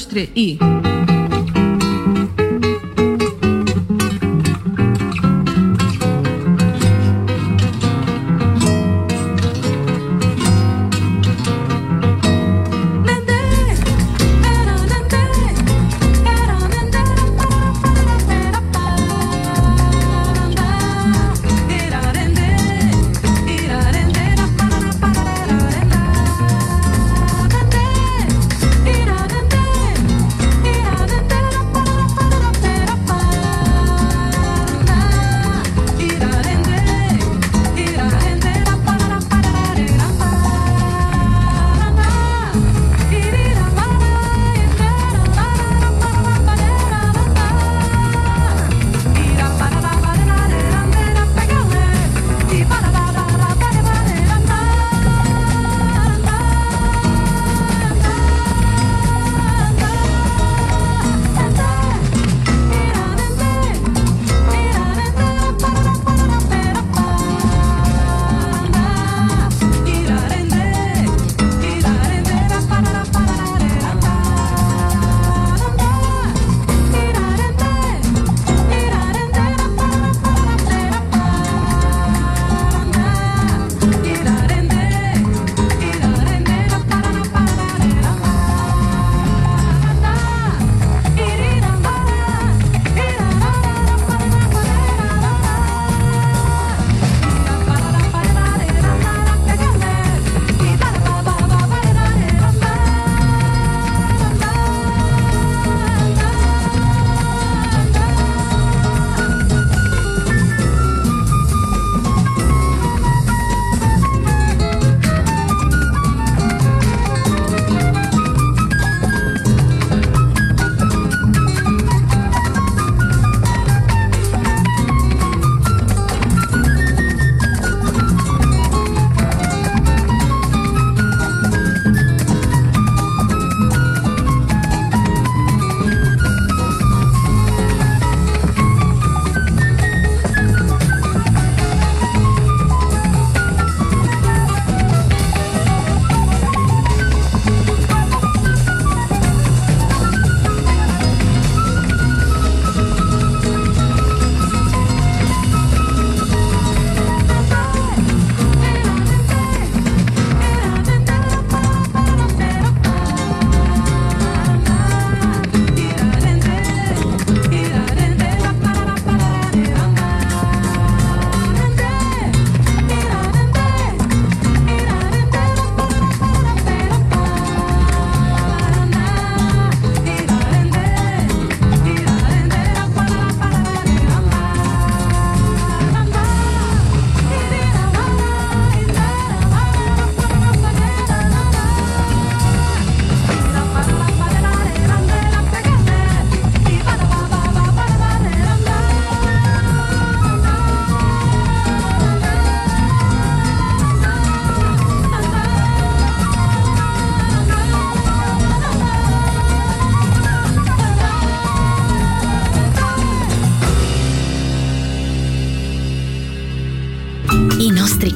dois, três e.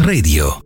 Radio.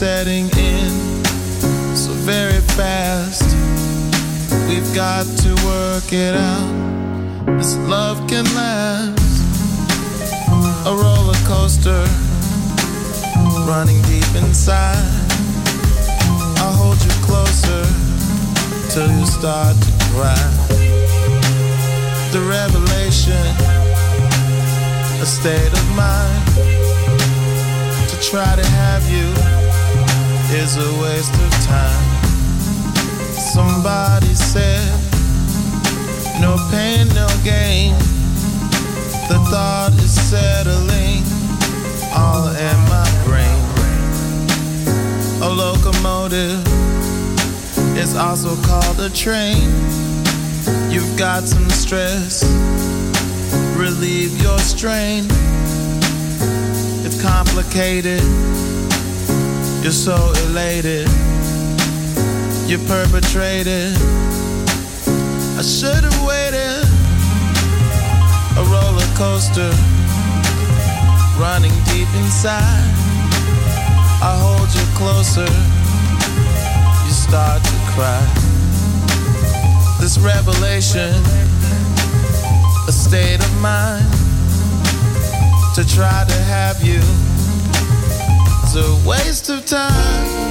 setting in so very fast. We've got to work it out. This love can last. A roller coaster running deep inside. I'll hold you closer till you start to cry. The revelation, a state of mind to try to have you is a waste of time. Somebody said, no pain, no gain. The thought is settling all in my brain. A locomotive is also called a train. You've got some stress, relieve your strain. It's complicated, you're so elated, you perpetrated. I should have waited. A roller coaster running deep inside. I hold you closer, you start to cry. This revelation, a state of mind to try to have you, a waste of time.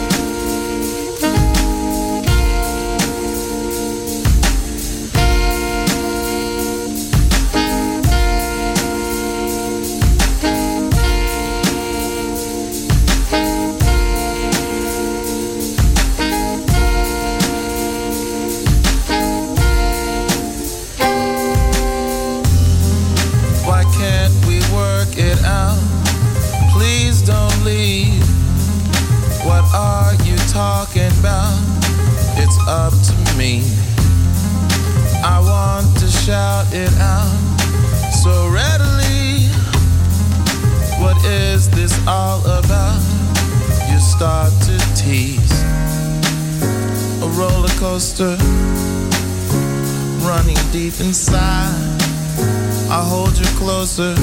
A roller coaster running deep inside. I'll hold you closer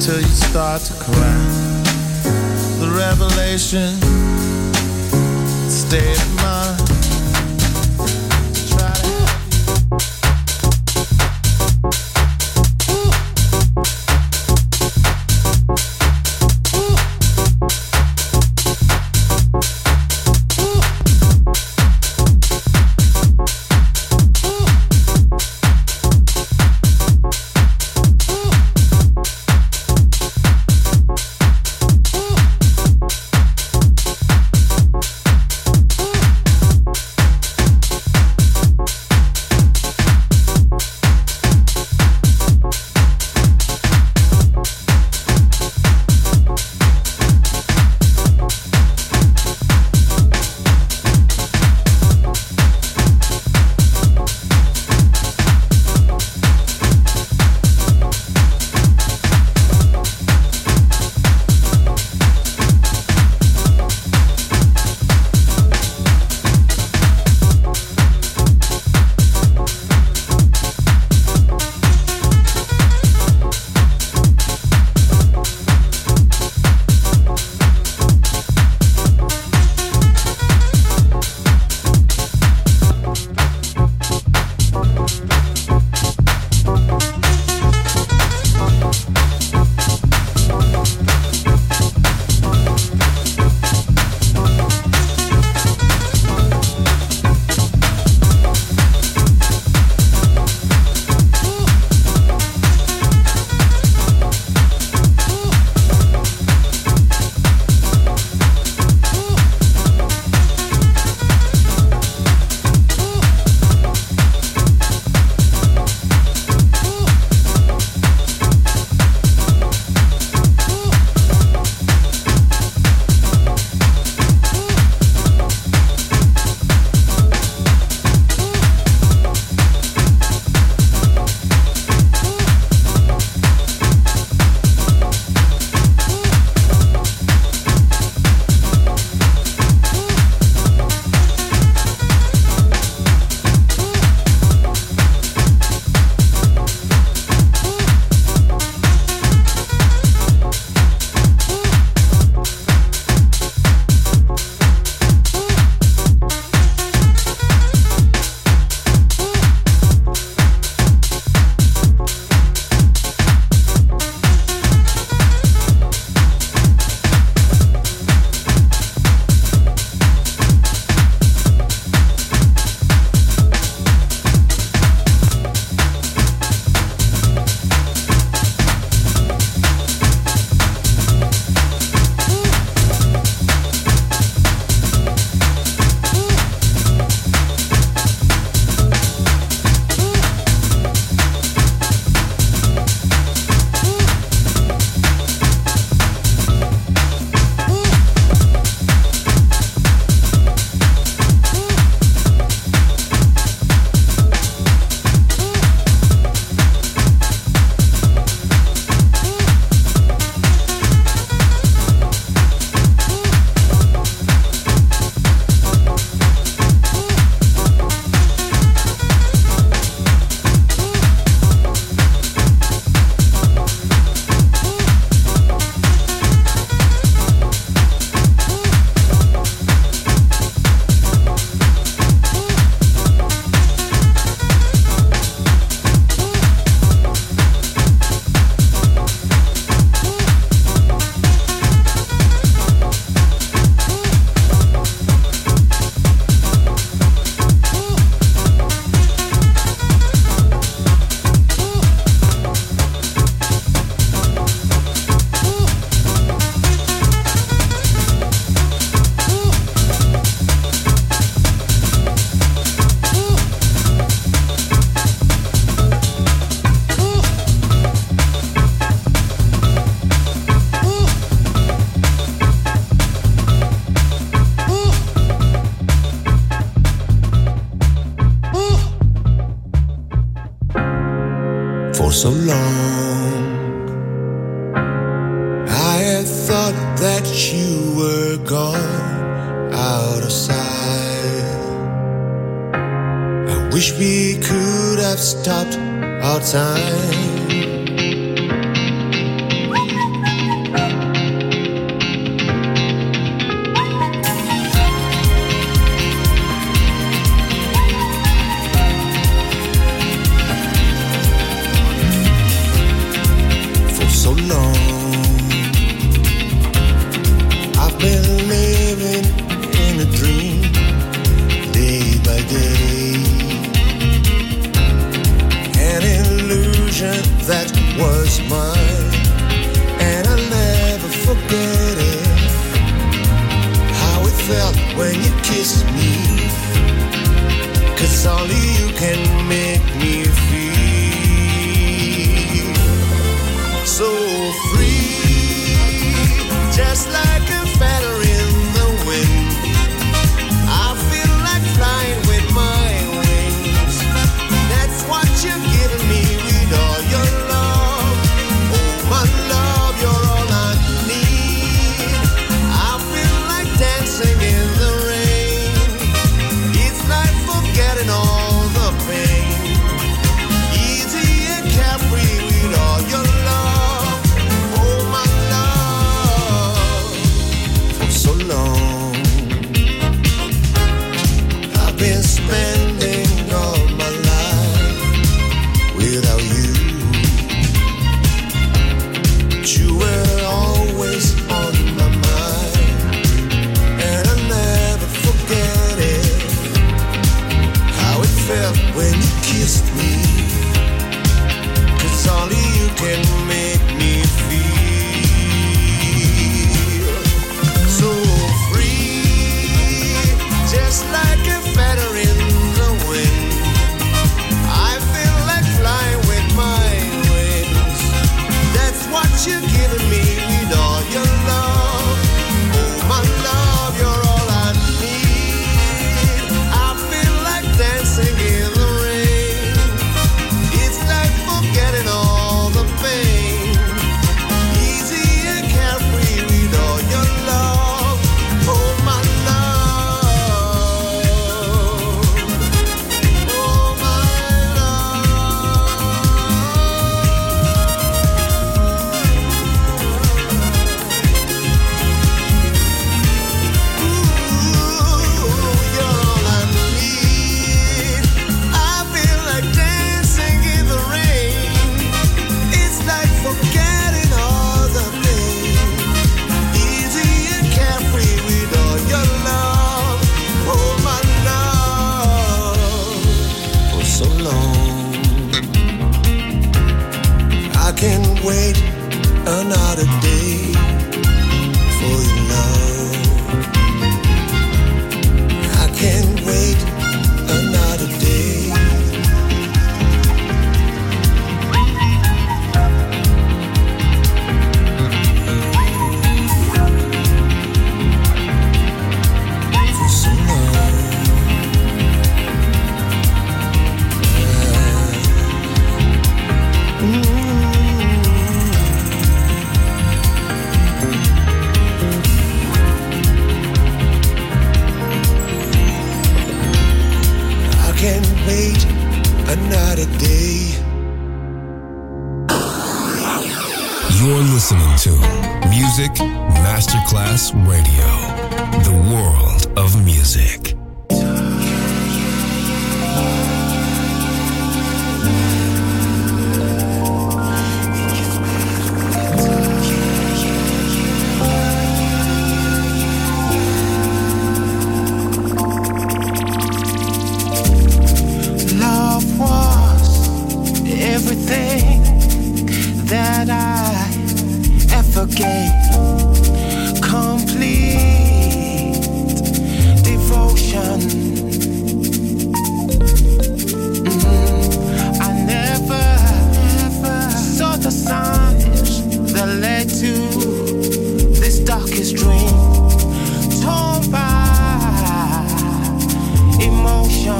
till you start to cry. The revelation, state of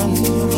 emotion.